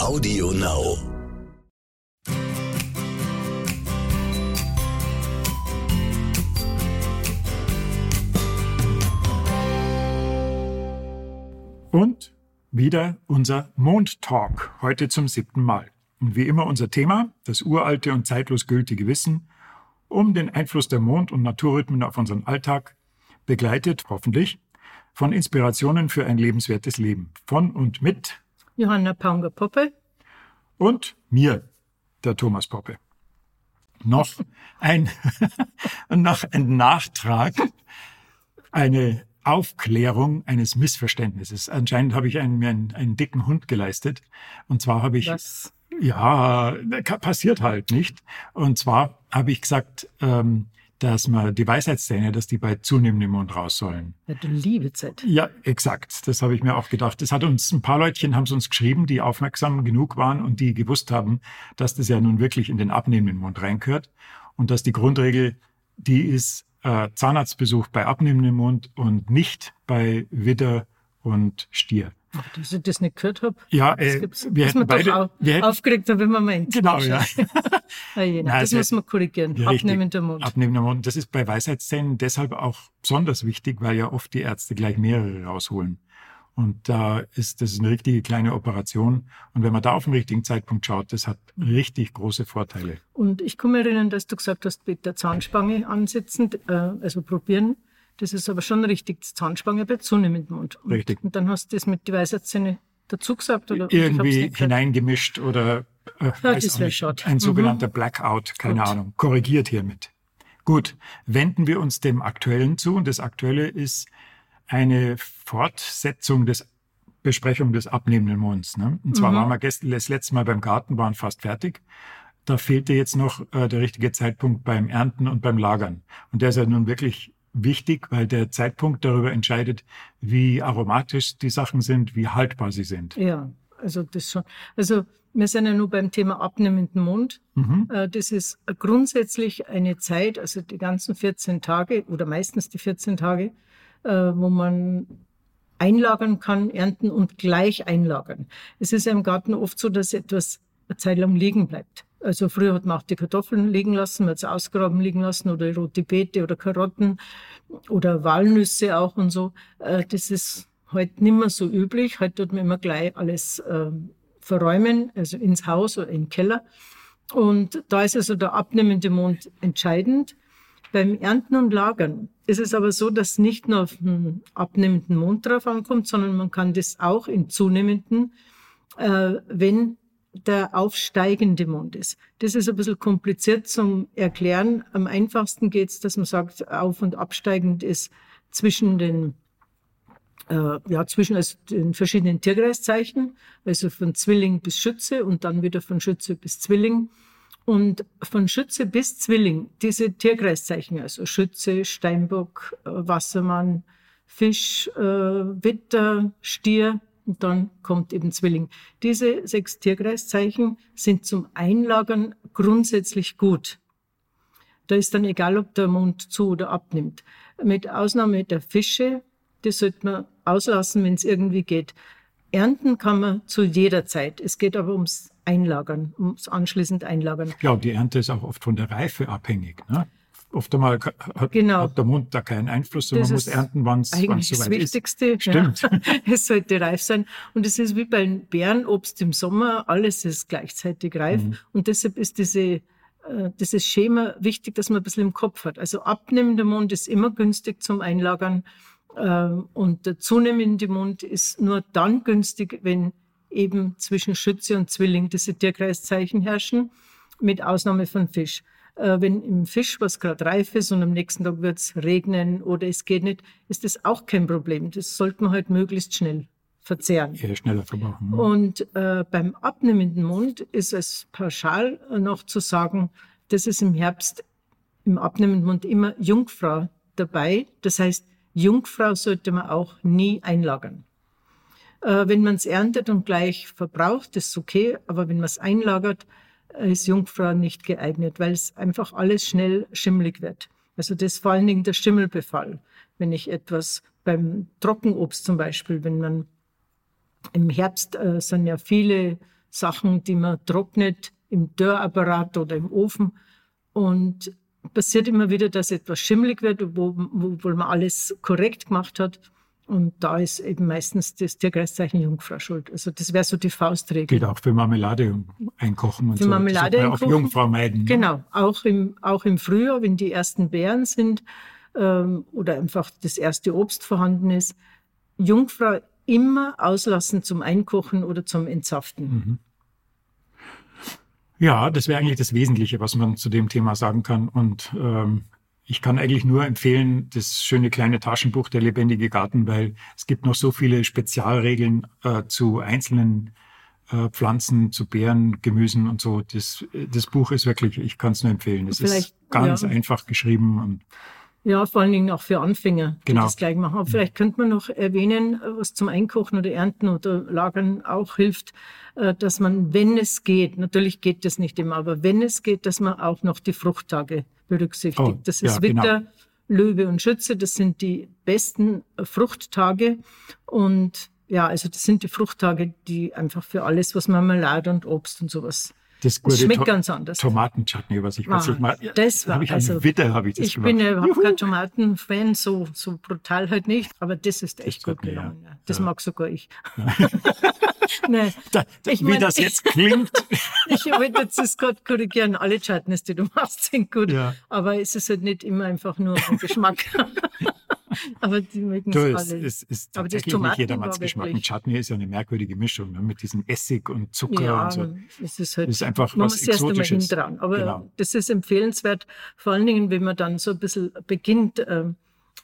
Audio Now. Und wieder unser Mondtalk, heute zum siebten Mal. Und wie immer unser Thema, das uralte und zeitlos gültige Wissen um den Einfluss der Mond- und Naturrhythmen auf unseren Alltag, begleitet hoffentlich von Inspirationen für ein lebenswertes Leben. Von und mit Johanna Paunger-Poppe und mir, der Thomas Poppe. Noch ein, noch ein Nachtrag, eine Aufklärung eines Missverständnisses. Anscheinend habe ich einen, mir einen, einen dicken Hund geleistet. Und zwar habe ich, Was? ja, passiert halt nicht. Und zwar habe ich gesagt, ähm, dass man die Weisheitszähne, dass die bei zunehmendem Mond raus sollen. Ja, du liebe Zeit. Ja, exakt. Das habe ich mir auch gedacht. Das hat uns ein paar Leutchen haben es uns geschrieben, die aufmerksam genug waren und die gewusst haben, dass das ja nun wirklich in den abnehmenden Mond reingehört und dass die Grundregel die ist äh, Zahnarztbesuch bei abnehmendem Mond und nicht bei Widder und Stier. Ach, dass ich das nicht gehört habe. Ja, Das äh, wir hätten beide, doch au wir hätten, aufgeregt haben, wenn man meint. genau, ja. Ah, nein, das es muss man korrigieren. Ja. Abnehmender Mund. Abnehmender Mond. Das ist bei Weisheitszähnen deshalb auch besonders wichtig, weil ja oft die Ärzte gleich mehrere rausholen. Und da ist das eine richtige kleine Operation. Und wenn man da auf den richtigen Zeitpunkt schaut, das hat richtig große Vorteile. Und ich mich erinnern, dass du gesagt hast, mit der Zahnspange ansetzen, äh, also probieren. Das ist aber schon richtig, die Zahnspange bei zunehmendem Mund. Und, Richtig. Und dann hast du das mit die Weisheitszähne dazu gesagt? Oder? Irgendwie hineingemischt oder äh, Ja, nicht. ein Mhm. sogenannter Blackout, keine Gut. Ahnung, korrigiert hiermit. Gut, wenden wir uns dem Aktuellen zu. Und das Aktuelle ist eine Fortsetzung des Besprechung des abnehmenden Monds. Ne? Und zwar Mhm. waren wir gestern, das letzte Mal beim Garten, waren fast fertig. Da fehlte jetzt noch äh, der richtige Zeitpunkt beim Ernten und beim Lagern. Und der ist ja nun wirklich wichtig, weil der Zeitpunkt darüber entscheidet, wie aromatisch die Sachen sind, wie haltbar sie sind. Ja, also das schon. Also wir sind ja nur beim Thema abnehmenden Mund. Mhm. Äh, Das ist grundsätzlich eine Zeit, also die ganzen 14 Tage oder meistens die 14 Tage, äh, wo man einlagern kann, ernten und gleich einlagern. Es ist ja im Garten oft so, dass etwas eine Zeit lang liegen bleibt. Also früher hat man auch die Kartoffeln liegen lassen, man hat sie ausgraben liegen lassen oder rote Beete oder Karotten oder Walnüsse auch und so. Äh, Das ist heute nicht mehr so üblich. Heute tut man immer gleich alles ähm, verräumen, also ins Haus oder im Keller. Und da ist also der abnehmende Mond entscheidend. Beim Ernten und Lagern ist es aber so, dass nicht nur auf den abnehmenden Mond drauf ankommt, sondern man kann das auch in zunehmenden, äh, wenn der aufsteigende Mond ist. Das ist ein bisschen kompliziert zum Erklären. Am einfachsten geht es, dass man sagt, auf- und absteigend ist zwischen den äh, ja, zwischen also den verschiedenen Tierkreiszeichen, also von Zwilling bis Schütze und dann wieder von Schütze bis Zwilling. Und von Schütze bis Zwilling, diese Tierkreiszeichen, also Schütze, Steinbock, äh, Wassermann, Fisch, äh, Witter, Stier und dann kommt eben Zwilling. Diese sechs Tierkreiszeichen sind zum Einlagern grundsätzlich gut. Da ist dann egal, ob der Mond zu oder abnimmt. Mit Ausnahme der Fische, die sollte man auslassen, wenn es irgendwie geht. Ernten kann man zu jeder Zeit. Es geht aber ums Einlagern, ums anschließend Einlagern. Ja, und die Ernte ist auch oft von der Reife abhängig. Ne? Oft einmal hat, Genau. hat der Mond da keinen Einfluss, sondern man Das muss ist ernten, wann es Eigentlich das soweit ist. Wichtigste. Stimmt. Ja. Es sollte reif sein. Und es ist wie beim Bärenobst im Sommer, alles ist gleichzeitig reif. Mhm. Und deshalb ist diese, äh, dieses Schema wichtig, dass man ein bisschen im Kopf hat. Also abnehmender Mond ist immer günstig zum Einlagern. Ähm, Und der zunehmende Mond ist nur dann günstig, wenn eben zwischen Schütze und Zwilling diese Tierkreiszeichen herrschen, mit Ausnahme von Fisch. Äh, Wenn im Fisch was gerade reif ist und am nächsten Tag wird es regnen oder es geht nicht, ist das auch kein Problem. Das sollte man halt möglichst schnell verzehren. Eher schneller verbrauchen. Ne? Und äh, beim abnehmenden Mond ist es pauschal noch zu sagen, dass es im Herbst im abnehmenden Mond immer Jungfrau dabei. Das heißt, Jungfrau sollte man auch nie einlagern. Äh, wenn man es erntet und gleich verbraucht, ist okay, aber wenn man es einlagert, ist Jungfrau nicht geeignet, weil es einfach alles schnell schimmelig wird. Also das vor allen Dingen der Schimmelbefall. Wenn ich etwas beim Trockenobst zum Beispiel, wenn man im Herbst äh, sind ja viele Sachen, die man trocknet im Dörrapparat oder im Ofen. Und passiert immer wieder, dass etwas schimmelig wird, wo, wo, wo man alles korrekt gemacht hat. Und da ist eben meistens das Tierkreiszeichen Jungfrau schuld. Also das wäre so die Faustregel. Geht auch für Marmelade einkochen und für so. Marmelade das einkochen. auch Jungfrau meiden. Ne? Genau, auch im, auch im Frühjahr, wenn die ersten Beeren sind ähm, oder einfach das erste Obst vorhanden ist. Jungfrau immer auslassen zum Einkochen oder zum Entsaften. Mhm. Ja, das wäre eigentlich das Wesentliche, was man zu dem Thema sagen kann. Und ähm, ich kann eigentlich nur empfehlen, das schöne kleine Taschenbuch Der lebendige Garten, weil es gibt noch so viele Spezialregeln äh, zu einzelnen äh, Pflanzen, zu Beeren, Gemüsen und so. Das, das Buch ist wirklich, ich kann es nur empfehlen. Es ist ganz ja. einfach geschrieben und ja, vor allen Dingen auch für Anfänger, die genau. das gleich machen. Aber vielleicht könnte man noch erwähnen, was zum Einkochen oder Ernten oder Lagern auch hilft, äh, dass man, wenn es geht, natürlich geht das nicht immer, aber wenn es geht, dass man auch noch die Fruchttage berücksichtigt. Oh, das ist ja, genau. Witter, genau. Löwe und Schütze, das sind die besten Fruchttage und ja, also das sind die Fruchttage, die einfach für alles, was Marmelade und Obst und sowas das gute schmeckt to ganz anders. Tomatenchutney, was ich ah, ich mal. Das war ich also, Witter habe ich das Ich gemacht. bin ja überhaupt kein Tomatenfan, so, so brutal halt nicht, aber das ist echt das gut gelungen. Ja. Das ja. mag sogar ich. Ja. Nein, da, da, ich wie mein, das jetzt klingt. ich wollte jetzt das gerade korrigieren. Alle Chutneys, die du machst, sind gut. Ja. Aber es ist halt nicht immer einfach nur Geschmack. aber die mögen es alle. Es ist aber das nicht jedermanns Geschmack. Mit Chutney ist ja eine merkwürdige Mischung ne? mit diesem Essig und Zucker ja, und so. Es ist halt, das ist einfach man was muss erst einmal hinten Aber genau. das ist empfehlenswert, vor allen Dingen, wenn man dann so ein bisschen beginnt, ähm,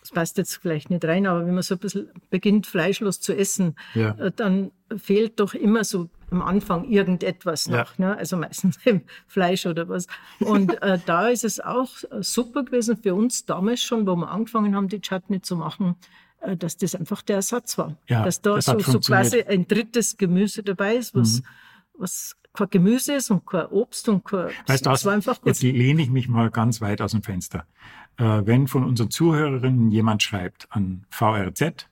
das passt jetzt vielleicht nicht rein, aber wenn man so ein bisschen beginnt, fleischlos zu essen, ja. Äh, dann fehlt doch immer so am Anfang irgendetwas noch. Ja. Ne? Also meistens Fleisch oder was. Und äh, da ist es auch super gewesen für uns damals schon, wo wir angefangen haben, die Chutney zu machen, äh, dass das einfach der Ersatz war. Ja, dass da so, so, quasi ein drittes Gemüse dabei ist, was, mhm. was kein Gemüse ist und kein Obst und kein. Weißt du, was, war einfach gut. jetzt lehne ich mich mal ganz weit aus dem Fenster. Äh, wenn von unseren Zuhörerinnen jemand schreibt an vrz.aon.at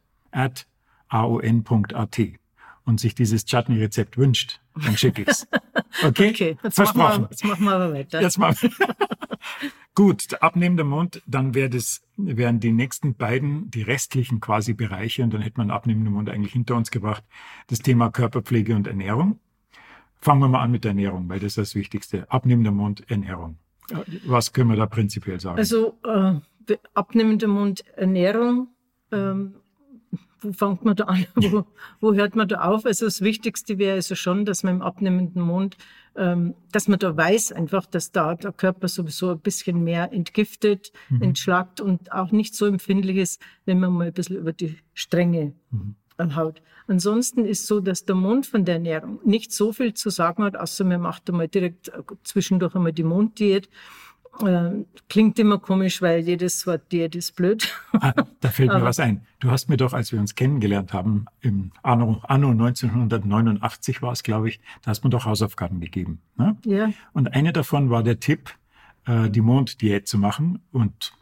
und sich dieses Chutney-Rezept wünscht, dann schicke ich es. Okay? okay jetzt Versprochen. Machen wir, jetzt machen wir aber weiter. Jetzt machen wir. Gut, der abnehmende Mond, dann wär das, wären die nächsten beiden, die restlichen quasi Bereiche, und dann hätte man abnehmenden Mond eigentlich hinter uns gebracht, das Thema Körperpflege und Ernährung. Fangen wir mal an mit der Ernährung, weil das ist das Wichtigste. Abnehmender Mond, Ernährung. Was können wir da prinzipiell sagen? Also äh, abnehmender Mond, Ernährung. Ähm, wo fängt man da an? wo, wo hört man da auf? Also das Wichtigste wäre also schon, dass man im abnehmenden Mond, ähm, dass man da weiß einfach, dass da der Körper sowieso ein bisschen mehr entgiftet, mhm. entschlackt und auch nicht so empfindlich ist, wenn man mal ein bisschen über die Stränge mhm. Haut. Ansonsten ist so, dass der Mond von der Ernährung nicht so viel zu sagen hat, außer man macht einmal direkt äh, zwischendurch einmal die Monddiät. Äh, klingt immer komisch, weil jedes Wort Diät ist blöd. Ah, da fällt mir was ein. Du hast mir doch, als wir uns kennengelernt haben, im Anno, Anno 1989 war es, glaube ich, da hast du mir doch Hausaufgaben gegeben. Ne? Ja. Und eine davon war der Tipp, äh, die Monddiät zu machen. Und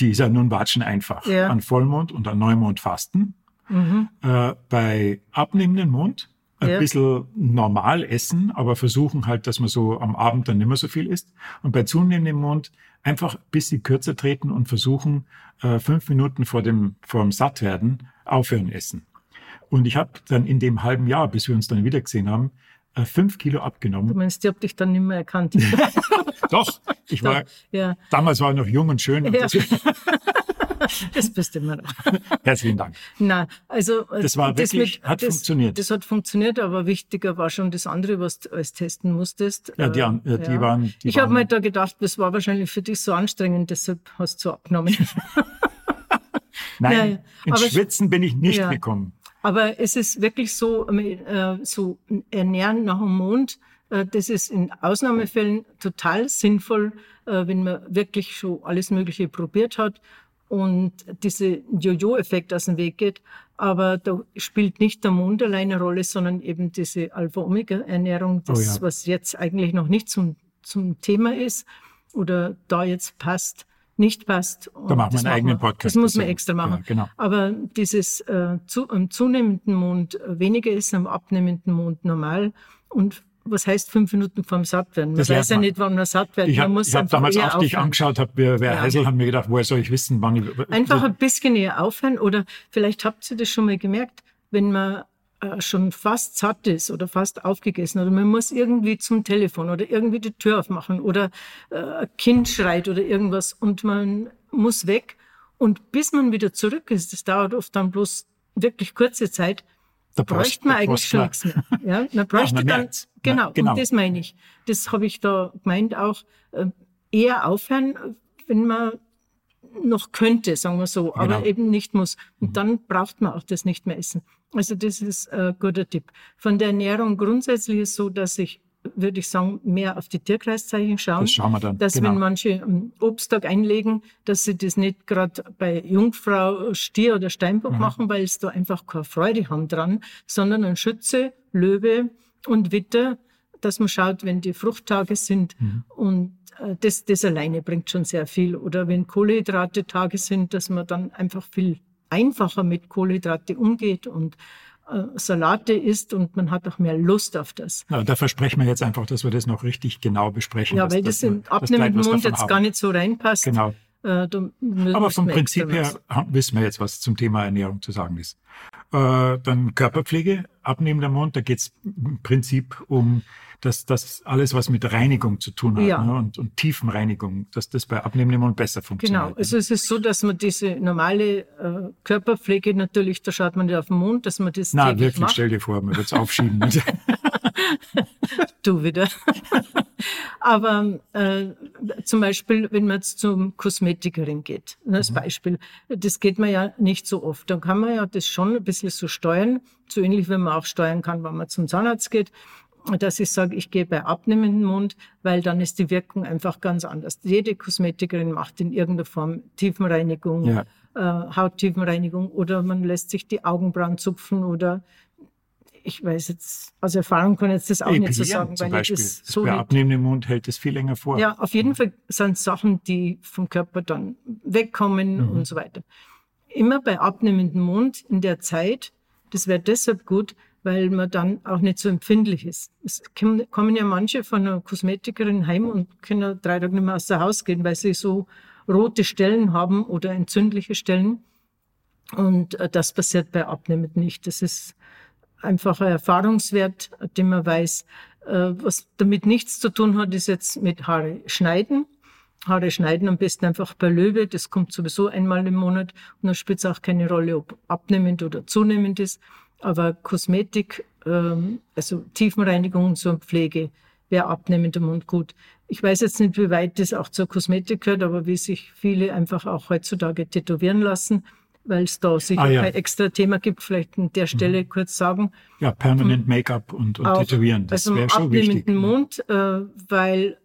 die ist ja nun watschen einfach. Ja. An Vollmond und an Neumond fasten. Mhm. Äh, bei abnehmenden Mond ein ja. bisschen normal essen, aber versuchen halt, dass man so am Abend dann nicht mehr so viel isst. Und bei zunehmendem Mond einfach ein bisschen kürzer treten und versuchen, äh, fünf Minuten vor dem, vor dem Sattwerden aufhören essen. Und ich habe dann in dem halben Jahr, bis wir uns dann wieder gesehen haben, äh, fünf Kilo abgenommen. Du meinst, ich habe dich dann nicht mehr erkannt. Doch, ich war, ja. damals war ich noch jung und schön. Und ja. das bist immer noch. Herzlichen Dank. Na, also das war das wirklich, mit, hat das, funktioniert. Das hat funktioniert, aber wichtiger war schon das andere, was du alles testen musstest. Ja, die, äh, ja, die waren. Die ich habe mir da gedacht, das war wahrscheinlich für dich so anstrengend, deshalb hast du abgenommen. Nein, ja, ins Schwitzen bin ich nicht gekommen. Aber es ist wirklich so, äh, so ernähren nach dem Mond, äh, das ist in Ausnahmefällen total sinnvoll, äh, wenn man wirklich schon alles Mögliche probiert hat und diese Jojo-Effekt aus dem Weg geht. Aber da spielt nicht der Mond alleine eine Rolle, sondern eben diese Alpha-Omega-Ernährung, das, oh ja. was jetzt eigentlich noch nicht zum, zum Thema ist oder da jetzt passt, nicht passt. da machen wir einen eigenen Podcast. Das muss man extra machen. Ja, genau. Aber dieses äh, zu, am zunehmenden Mond weniger ist, am abnehmenden Mond normal. Und was heißt fünf Minuten vorm Sattwerden? Man Das weiß ja man. nicht, wann man satt wird. Ich habe hab damals auch dich angeschaut, hab, wer, wer Ja. Heisel, haben mir gedacht, woher soll ich wissen, wann ich... Einfach ein bisschen eher aufhören oder vielleicht habt ihr das schon mal gemerkt, wenn man äh, schon fast satt ist oder fast aufgegessen oder man muss irgendwie zum Telefon oder irgendwie die Tür aufmachen oder äh, ein Kind schreit oder irgendwas und man muss weg und bis man wieder zurück ist, das dauert oft dann bloß wirklich kurze Zeit, Da bräuchte man eigentlich schon nichts mehr. Ja, man bräuchte man dann, merkt's. Genau, Ja, genau. und das meine ich. Das habe ich da gemeint auch, äh, eher aufhören, wenn man noch könnte, sagen wir so, aber Genau. eben nicht muss. Und dann braucht man auch das nicht mehr essen. Also das ist ein guter Tipp. Von der Ernährung grundsätzlich ist so, dass ich, würde ich sagen, mehr auf die Tierkreiszeichen schauen. Das schauen wir dann, Dass genau. wenn manche einen Obsttag einlegen, dass sie das nicht gerade bei Jungfrau, Stier oder Mhm. Steinbock machen, weil sie da einfach keine Freude haben dran, sondern ein Schütze, Löwe und Witter, dass man schaut, wenn die Fruchttage sind Mhm. und äh, das, das alleine bringt schon sehr viel. Oder wenn Kohlenhydrate Tage sind, dass man dann einfach viel einfacher mit Kohlenhydrate umgeht und äh, Salate isst und man hat auch mehr Lust auf das. Na, da versprechen wir jetzt einfach, dass wir das noch richtig genau besprechen. Ja, weil das wir- im abnehmenden Mund jetzt haben. gar nicht so reinpasst. Genau. Äh, Aber vom Prinzip her wissen wir jetzt, was zum Thema Ernährung zu sagen ist. Äh, dann Körperpflege, abnehmender Mund, da geht es im Prinzip um das, das alles, was mit Reinigung zu tun hat Ja. ne? und, und Tiefenreinigung, dass das bei abnehmendem Mund besser funktioniert. Genau, also es ist so, dass man diese normale äh, Körperpflege natürlich, da schaut man nicht auf den Mond, dass man das Na, wirklich, macht. stell dir vor, man wird es aufschieben. Du wieder. Aber äh, zum Beispiel, wenn man jetzt zum Kosmetikerin geht, ne, als Beispiel, das geht man ja nicht so oft. Dann kann man ja das schon ein bisschen so steuern, so ähnlich wie man auch steuern kann, wenn man zum Zahnarzt geht, dass ich sage, ich gehe bei abnehmendem Mund, weil dann ist die Wirkung einfach ganz anders. Jede Kosmetikerin macht in irgendeiner Form Tiefenreinigung, Ja. äh, Hauttiefenreinigung oder man lässt sich die Augenbrauen zupfen oder ich weiß jetzt, aus Erfahrung kann jetzt das auch nicht so Epilieren sagen, weil Beispiel. ich das Das so bei abnehmendem Mund hält es viel länger vor. ja, auf jeden Fall sind Sachen, die vom Körper dann wegkommen und so weiter. Immer bei abnehmendem Mund in der Zeit, das wäre deshalb gut, weil man dann auch nicht so empfindlich ist. Es kommen ja manche von einer Kosmetikerin heim und können drei Tage nicht mehr aus dem Haus gehen, weil sie so rote Stellen haben oder entzündliche Stellen. Und äh, das passiert bei Abnehmend nicht. Das ist einfach ein Erfahrungswert, den man weiß. Äh, Was damit nichts zu tun hat, ist jetzt mit Haare schneiden. Haare schneiden am besten einfach bei Löwe. Das kommt sowieso einmal im Monat. Und dann spielt es auch keine Rolle, ob abnehmend oder zunehmend ist. Aber Kosmetik, ähm, also Tiefenreinigung und so Pflege, wäre abnehmend im Mund gut. Ich weiß jetzt nicht, wie weit das auch zur Kosmetik gehört, aber wie sich viele einfach auch heutzutage tätowieren lassen, weil es da sicher Ah, ja. kein extra Thema gibt, vielleicht an der Stelle kurz sagen. Ja, Permanent Make-up und, und Auch, Tätowieren, das also wäre schon wichtig. abnehmenden Mund, äh, weil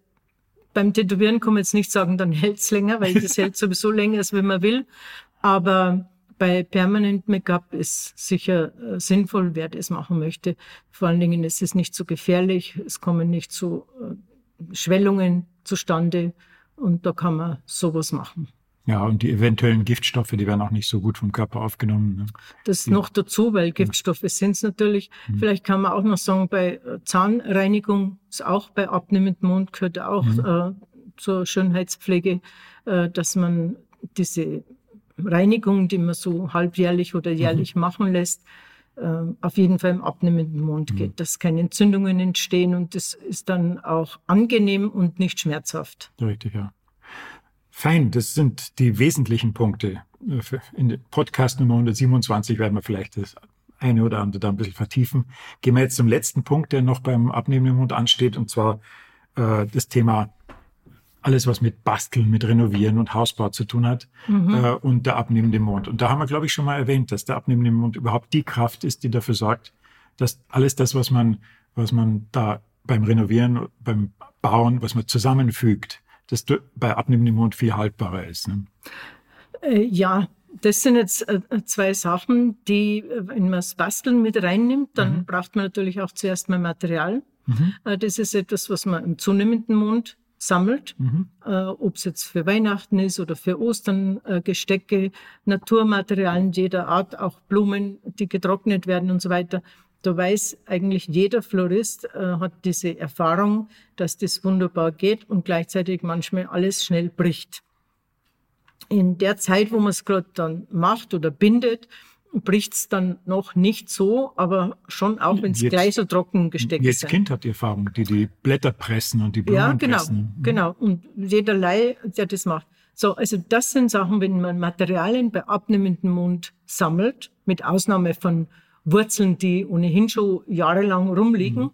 beim Tätowieren kann man jetzt nicht sagen, dann hält's länger, weil das hält sowieso länger, als wenn man will. Aber bei Permanent Make-up ist sicher äh, sinnvoll, wer das machen möchte. Vor allen Dingen ist es nicht so gefährlich, es kommen nicht so äh, Schwellungen zustande und da kann man sowas machen. Ja, und die eventuellen Giftstoffe, die werden auch nicht so gut vom Körper aufgenommen. Ne? Das noch dazu, weil Giftstoffe sind es natürlich. Vielleicht kann man auch noch sagen, bei äh, Zahnreinigung ist auch bei abnehmendem Mund gehört auch äh, zur Schönheitspflege, äh, dass man diese Reinigung, die man so halbjährlich oder jährlich machen lässt, äh, auf jeden Fall im abnehmenden Mund geht, dass keine Entzündungen entstehen und das ist dann auch angenehm und nicht schmerzhaft. Richtig, ja. Fein, das sind die wesentlichen Punkte. Äh, In Podcast Nummer 127 werden wir vielleicht das eine oder andere da ein bisschen vertiefen. Gehen wir jetzt zum letzten Punkt, der noch beim abnehmenden Mund ansteht, und zwar äh, das Thema alles, was mit Basteln, mit Renovieren und Hausbau zu tun hat äh, und der abnehmende Mond. Und da haben wir, glaube ich, schon mal erwähnt, dass der abnehmende Mond überhaupt die Kraft ist, die dafür sorgt, dass alles das, was man, was man da beim Renovieren, beim Bauen, was man zusammenfügt, dass du- bei abnehmendem Mond viel haltbarer ist. Ne? Äh, ja, das sind jetzt äh, zwei Sachen, die, äh, wenn man das Basteln mit reinnimmt, dann braucht man natürlich auch zuerst mal Material. Äh, Das ist etwas, was man im zunehmenden Mond sammelt, äh, ob es jetzt für Weihnachten ist oder für Ostern, Gestecke, Naturmaterialien jeder Art, auch Blumen, die getrocknet werden und so weiter. Da weiß eigentlich jeder Florist, äh, hat diese Erfahrung, dass das wunderbar geht und gleichzeitig manchmal alles schnell bricht. In der Zeit, wo man es gerade dann macht oder bindet, bricht es dann noch nicht so, aber schon auch, wenn es gleich so trocken gesteckt ist. Jetzt Kind hat die Erfahrung, die die Blätter pressen und die Blumen Ja, genau, pressen. Mhm. genau. Und jederlei, der das macht. So, also das sind Sachen, wenn man Materialien bei abnehmendem Mund sammelt, mit Ausnahme von Wurzeln, die ohnehin schon jahrelang rumliegen. Mhm.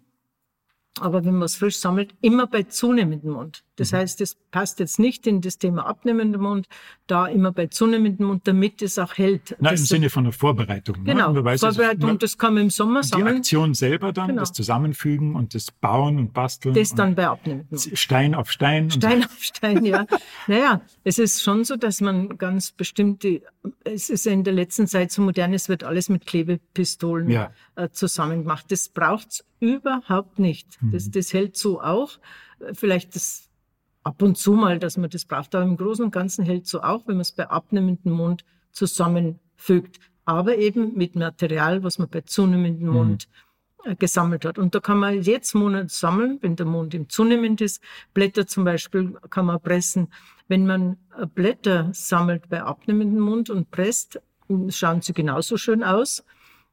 Aber wenn man es frisch sammelt, immer bei zunehmendem Mund. Das Mhm. heißt, das passt jetzt nicht in das Thema abnehmender Mund, da immer bei zunehmendem Mund, damit es auch hält. Na, im Sinne von der Vorbereitung. ne? genau, Man weiß, es- Vorbereitung, man- das kann man im Sommer die sammeln, Aktion selber dann, Genau. das Zusammenfügen und das Bauen und Basteln. das dann bei abnehmendem Mund. Stein auf Stein. Stein auf Stein, ja. Naja, es ist schon so, dass man ganz bestimmte, es ist in der letzten Zeit so modern, es wird alles mit Klebepistolen Ja. äh, zusammen gemacht. Das braucht's überhaupt nicht. Mhm. Das, das hält so auch. Äh, Vielleicht das ab und zu mal, dass man das braucht, aber im Großen und Ganzen hält so auch, wenn man es bei abnehmendem Mund zusammenfügt. Aber eben mit Material, was man bei zunehmendem Mhm. Mund äh, gesammelt hat. Und da kann man jetzt Monat sammeln, wenn der Mond im Zunehmend ist. Blätter zum Beispiel kann man pressen. Wenn man äh, Blätter sammelt bei abnehmendem Mund und presst, schauen sie genauso schön aus,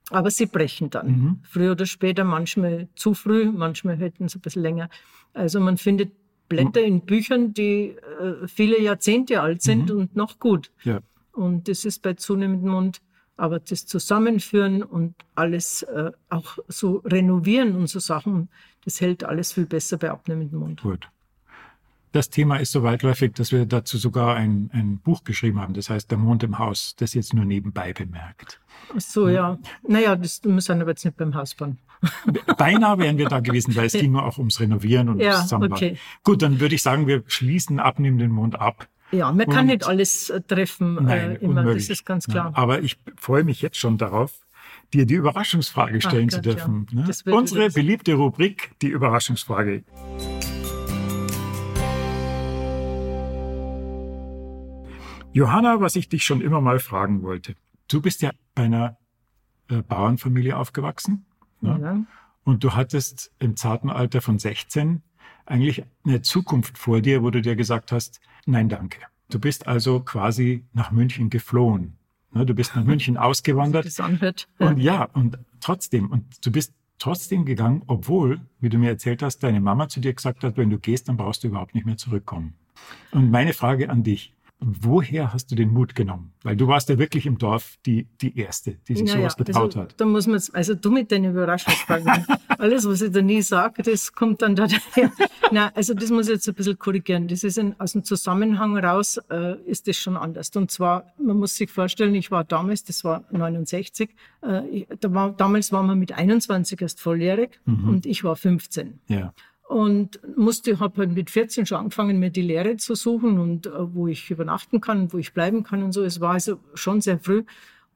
aber sie brechen dann. Mhm. Früher oder später, manchmal zu früh, manchmal hätten sie ein bisschen länger. Also man findet Blätter in Büchern, die äh, viele Jahrzehnte alt sind Mhm. und noch gut. Ja. Und das ist bei zunehmendem Mund. Aber das Zusammenführen und alles äh, auch so renovieren und so Sachen, das hält alles viel besser bei abnehmendem Mund. Gut. Das Thema ist so weitläufig, dass wir dazu sogar ein, ein Buch geschrieben haben, das heißt Der Mond im Haus, das jetzt nur nebenbei bemerkt. Ach so, ja. Naja, das, wir sind aber jetzt nicht beim Hausbauen. Beinahe wären wir da gewesen, weil es ging nur auch ums Renovieren und Ja, ums Zusammenbauen. okay. Gut, dann würde ich sagen, wir schließen abnehmenden Mond ab. Ja, man kann nicht alles äh, treffen Nein, äh, immer, unmöglich. das ist ganz Ja, klar. aber ich freue mich jetzt schon darauf, dir die Überraschungsfrage Ach stellen zu Gott, ja. dürfen. ne? Das wird Unsere beliebte Rubrik, die Überraschungsfrage. Johanna, was ich dich schon immer mal fragen wollte. Du bist ja bei einer äh, Bauernfamilie aufgewachsen. Ne? Ja. Und du hattest im zarten Alter von 16 eigentlich eine Zukunft vor dir, wo du dir gesagt hast, nein, danke. Du bist also quasi nach München geflohen. Ne, Du bist nach München ausgewandert. Und ja, und trotzdem, und du bist trotzdem gegangen, obwohl, wie du mir erzählt hast, deine Mama zu dir gesagt hat, wenn du gehst, dann brauchst du überhaupt nicht mehr zurückkommen. Und meine Frage an dich, woher hast du den Mut genommen? Weil du warst ja wirklich im Dorf die, die Erste, die sich sowas getraut also, hat. Da muss man jetzt, also du mit deinen Überraschungsfragen, alles, was ich da nie sage, das kommt dann da daher. Nein, also das muss ich jetzt ein bisschen korrigieren. Das ist ein, aus dem Zusammenhang raus, äh, ist das schon anders. Und zwar, man muss sich vorstellen, ich war damals, das war 69, äh, ich, da war, damals waren wir mit 21 erst volljährig Mhm. und ich war 15 Ja. Und musste, habe halt mit 14 schon angefangen, mir die Lehre zu suchen und äh, wo ich übernachten kann, wo ich bleiben kann und so. Es war also schon sehr früh.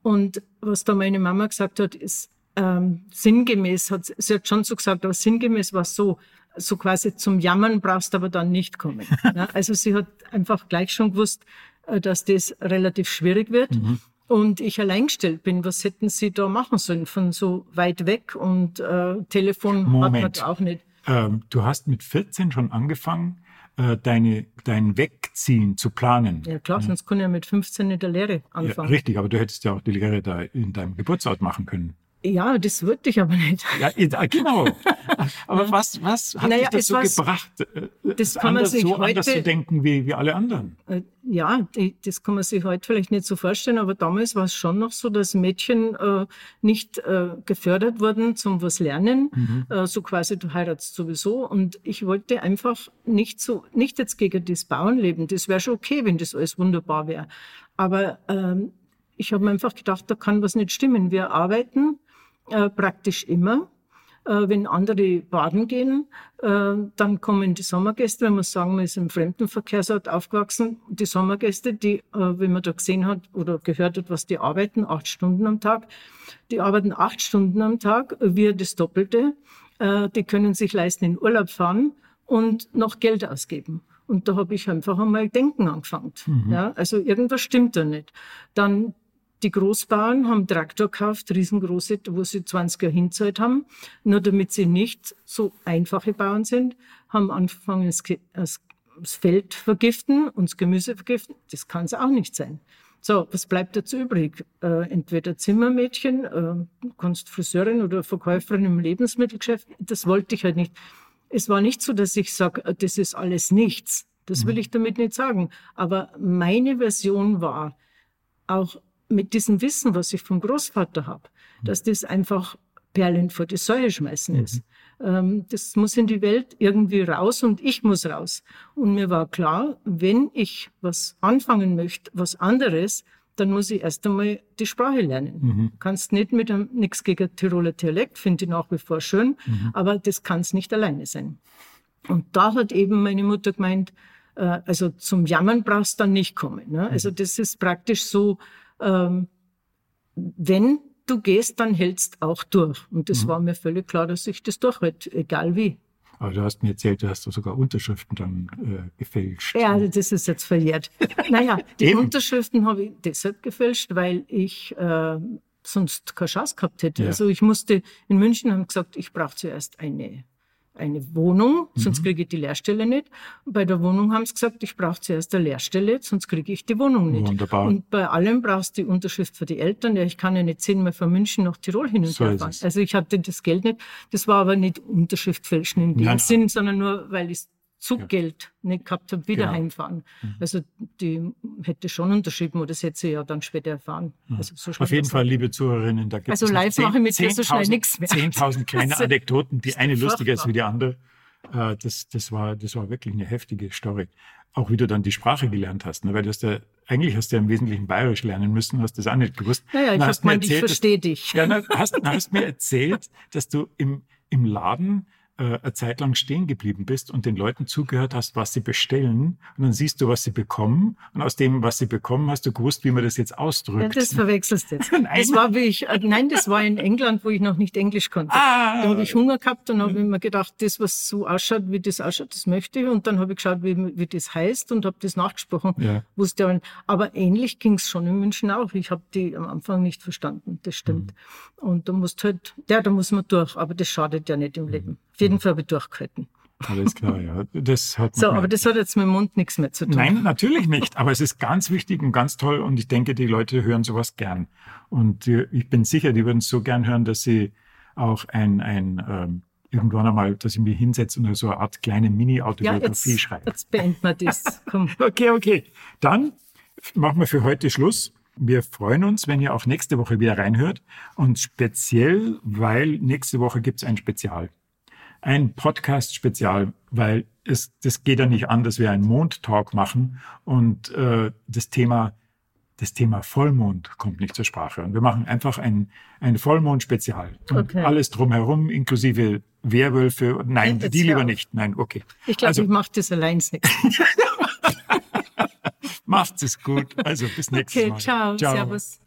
Und was da meine Mama gesagt hat, ist ähm, sinngemäß, hat, sie hat schon so gesagt, aber sinngemäß war es so, so quasi zum Jammern brauchst du aber dann nicht kommen. ja, also sie hat einfach gleich schon gewusst, äh, dass das relativ schwierig wird. Und ich alleingestellt bin, was hätten Sie da machen sollen von so weit weg und äh, Telefon Moment. hat man auch nicht. Ähm, du hast mit 14 schon angefangen, äh, deine, dein Wegziehen zu planen. Ja klar, sonst kann ich ja mit 15 in der Lehre Ja, anfangen. richtig, aber du hättest ja auch die Lehre da in deinem Geburtsort machen können. Ja, das wollte ich aber nicht. Ja, genau. Aber was, was hat Naja, dich dazu war's- gebracht, äh, das kann man anders, sich so anders heute- zu denken wie, wie alle anderen? Äh, Ja, das kann man sich heute vielleicht nicht so vorstellen, aber damals war es schon noch so, dass Mädchen äh, nicht äh, gefördert wurden zum was lernen, Mhm. äh, so quasi du heiratst sowieso. Und ich wollte einfach nicht so, nicht jetzt gegen das Bauernleben, das wäre schon okay, wenn das alles wunderbar wäre. Aber ähm, ich habe mir einfach gedacht, da kann was nicht stimmen. Wir arbeiten äh, praktisch immer. Äh, wenn andere baden gehen, äh, dann kommen die Sommergäste, wenn man sagen, man ist im Fremdenverkehrsort aufgewachsen, die Sommergäste, die, wenn man da gesehen hat oder gehört hat, was die arbeiten, acht Stunden am Tag, die arbeiten acht Stunden am Tag, wir das Doppelte, die können sich leisten, in Urlaub fahren und noch Geld ausgeben. Und da habe ich einfach einmal denken angefangen. Ja, also irgendwas stimmt da nicht. Dann die Großbauern haben Traktor gekauft, riesengroße, wo sie 20 Jahre hinzahlt haben. Nur damit sie nicht so einfache Bauern sind, haben angefangen, das, Feld vergiften und das Gemüse vergiften. Das kann es auch nicht sein. So, was bleibt dazu übrig? Äh, entweder Zimmermädchen, äh, kannst Friseurin oder Verkäuferin im Lebensmittelgeschäft. Das wollte ich halt nicht. Es war nicht so, dass ich sage, äh, das ist alles nichts. Das will mhm. ich damit nicht sagen. Aber meine Version war, auch mit diesem Wissen, was ich vom Großvater habe, mhm. dass das einfach Perlen vor die Säue schmeißen ist. Mhm. Ähm, das muss in die Welt irgendwie raus und ich muss raus. Und mir war klar, wenn ich was anfangen möchte, was anderes, dann muss ich erst einmal die Sprache lernen. Mhm. Kannst nicht mit einem, nichts gegen Tiroler Dialekt, finde ich nach wie vor schön, mhm. aber das kann es nicht alleine sein. Und da hat eben meine Mutter gemeint, äh, also zum Jammern brauchst du dann nicht kommen. Ne? Also mhm. das ist praktisch so, ähm, wenn du gehst, dann hältst auch durch. Und das mhm. war mir völlig klar, dass ich das durchhalte, egal wie. Aber du hast mir erzählt, du hast sogar Unterschriften dann äh, gefälscht. Ja, also das ist jetzt verjährt. naja, die Eben. Unterschriften habe ich deshalb gefälscht, weil ich äh, sonst keine Chance gehabt hätte. Ja. Also ich musste in München haben gesagt, ich brauche zuerst eine eine Wohnung, sonst mhm. kriege ich die Lehrstelle nicht. bei der Wohnung haben sie gesagt, ich brauche zuerst eine Lehrstelle, sonst kriege ich die Wohnung nicht. Wunderbar. Und bei allem brauchst du die Unterschrift für die Eltern. Ja, ich kann ja nicht zehnmal von München nach Tirol hin und so her fahren. Also ich hatte das Geld nicht. Das war aber nicht Unterschrift fälschen in dem Nein. Sinn, sondern nur, weil ich Zuggeld ja. nicht gehabt habe, wieder genau. heimfahren. Mhm. Also die hätte schon unterschrieben oder das hätte sie ja dann später erfahren. Mhm. Also so Auf jeden Fall, liebe Zuhörerinnen, da gibt also es live 10, mache ich mit dir so schnell nichts mehr. 10.000 kleine Anekdoten, die eine lustiger ist wie die andere. Äh, das, das, war, das war wirklich eine heftige Story. Auch wie du dann die Sprache gelernt hast, ne? weil du hast ja, eigentlich hast du ja im Wesentlichen Bayerisch lernen müssen, hast das auch nicht gewusst. Naja, ich habe gemeint, ich verstehe dich. Ja, na, hast, na, hast mir erzählt, dass du im, im Laden äh, eine Zeit lang stehen geblieben bist und den Leuten zugehört hast, was sie bestellen. Und dann siehst du, was sie bekommen. Und aus dem, was sie bekommen, hast du gewusst, wie man das jetzt ausdrückt. Ja, das verwechselst du jetzt. nein. Das war, wie ich, äh, nein, das war in England, wo ich noch nicht Englisch konnte. Ah. Da habe ich Hunger gehabt und habe mir gedacht, das, was so ausschaut, wie das ausschaut, das möchte ich. Und dann habe ich geschaut, wie, wie das heißt und habe das nachgesprochen. Ja. Wusste aber, aber ähnlich ging es schon in München auch. Ich habe die am Anfang nicht verstanden, das stimmt. Mhm. Und da musst halt, ja, da muss man durch, aber das schadet ja nicht im Leben. Auf jeden Fall habe ich durchgehalten. Alles klar, ja. Das hat so, aber das hat jetzt mit dem Mund nichts mehr zu tun. Nein, natürlich nicht. Aber es ist ganz wichtig und ganz toll und ich denke, die Leute hören sowas gern. Und ich bin sicher, die würden es so gern hören, dass sie auch ein, ein ähm, irgendwann einmal, dass ich mich hinsetze und so eine Art kleine Mini-Autobiografie ja, schreibe. Jetzt beenden wir das. Komm. okay, okay. Dann machen wir für heute Schluss. Wir freuen uns, wenn ihr auch nächste Woche wieder reinhört. Und speziell, weil nächste Woche gibt es ein Spezial ein Podcast-Spezial, weil es, das geht ja nicht an, dass wir einen Mond-Talk machen und äh, das Thema das Thema Vollmond kommt nicht zur Sprache. Und wir machen einfach ein, ein Vollmond-Spezial. Okay. Alles drumherum, inklusive Werwölfe. Nein, die lieber nicht. Nein, okay. Ich glaube, also, ich mache das allein nicht. Macht es gut. Also bis nächstes okay, Mal. Ciao, ciao. Servus.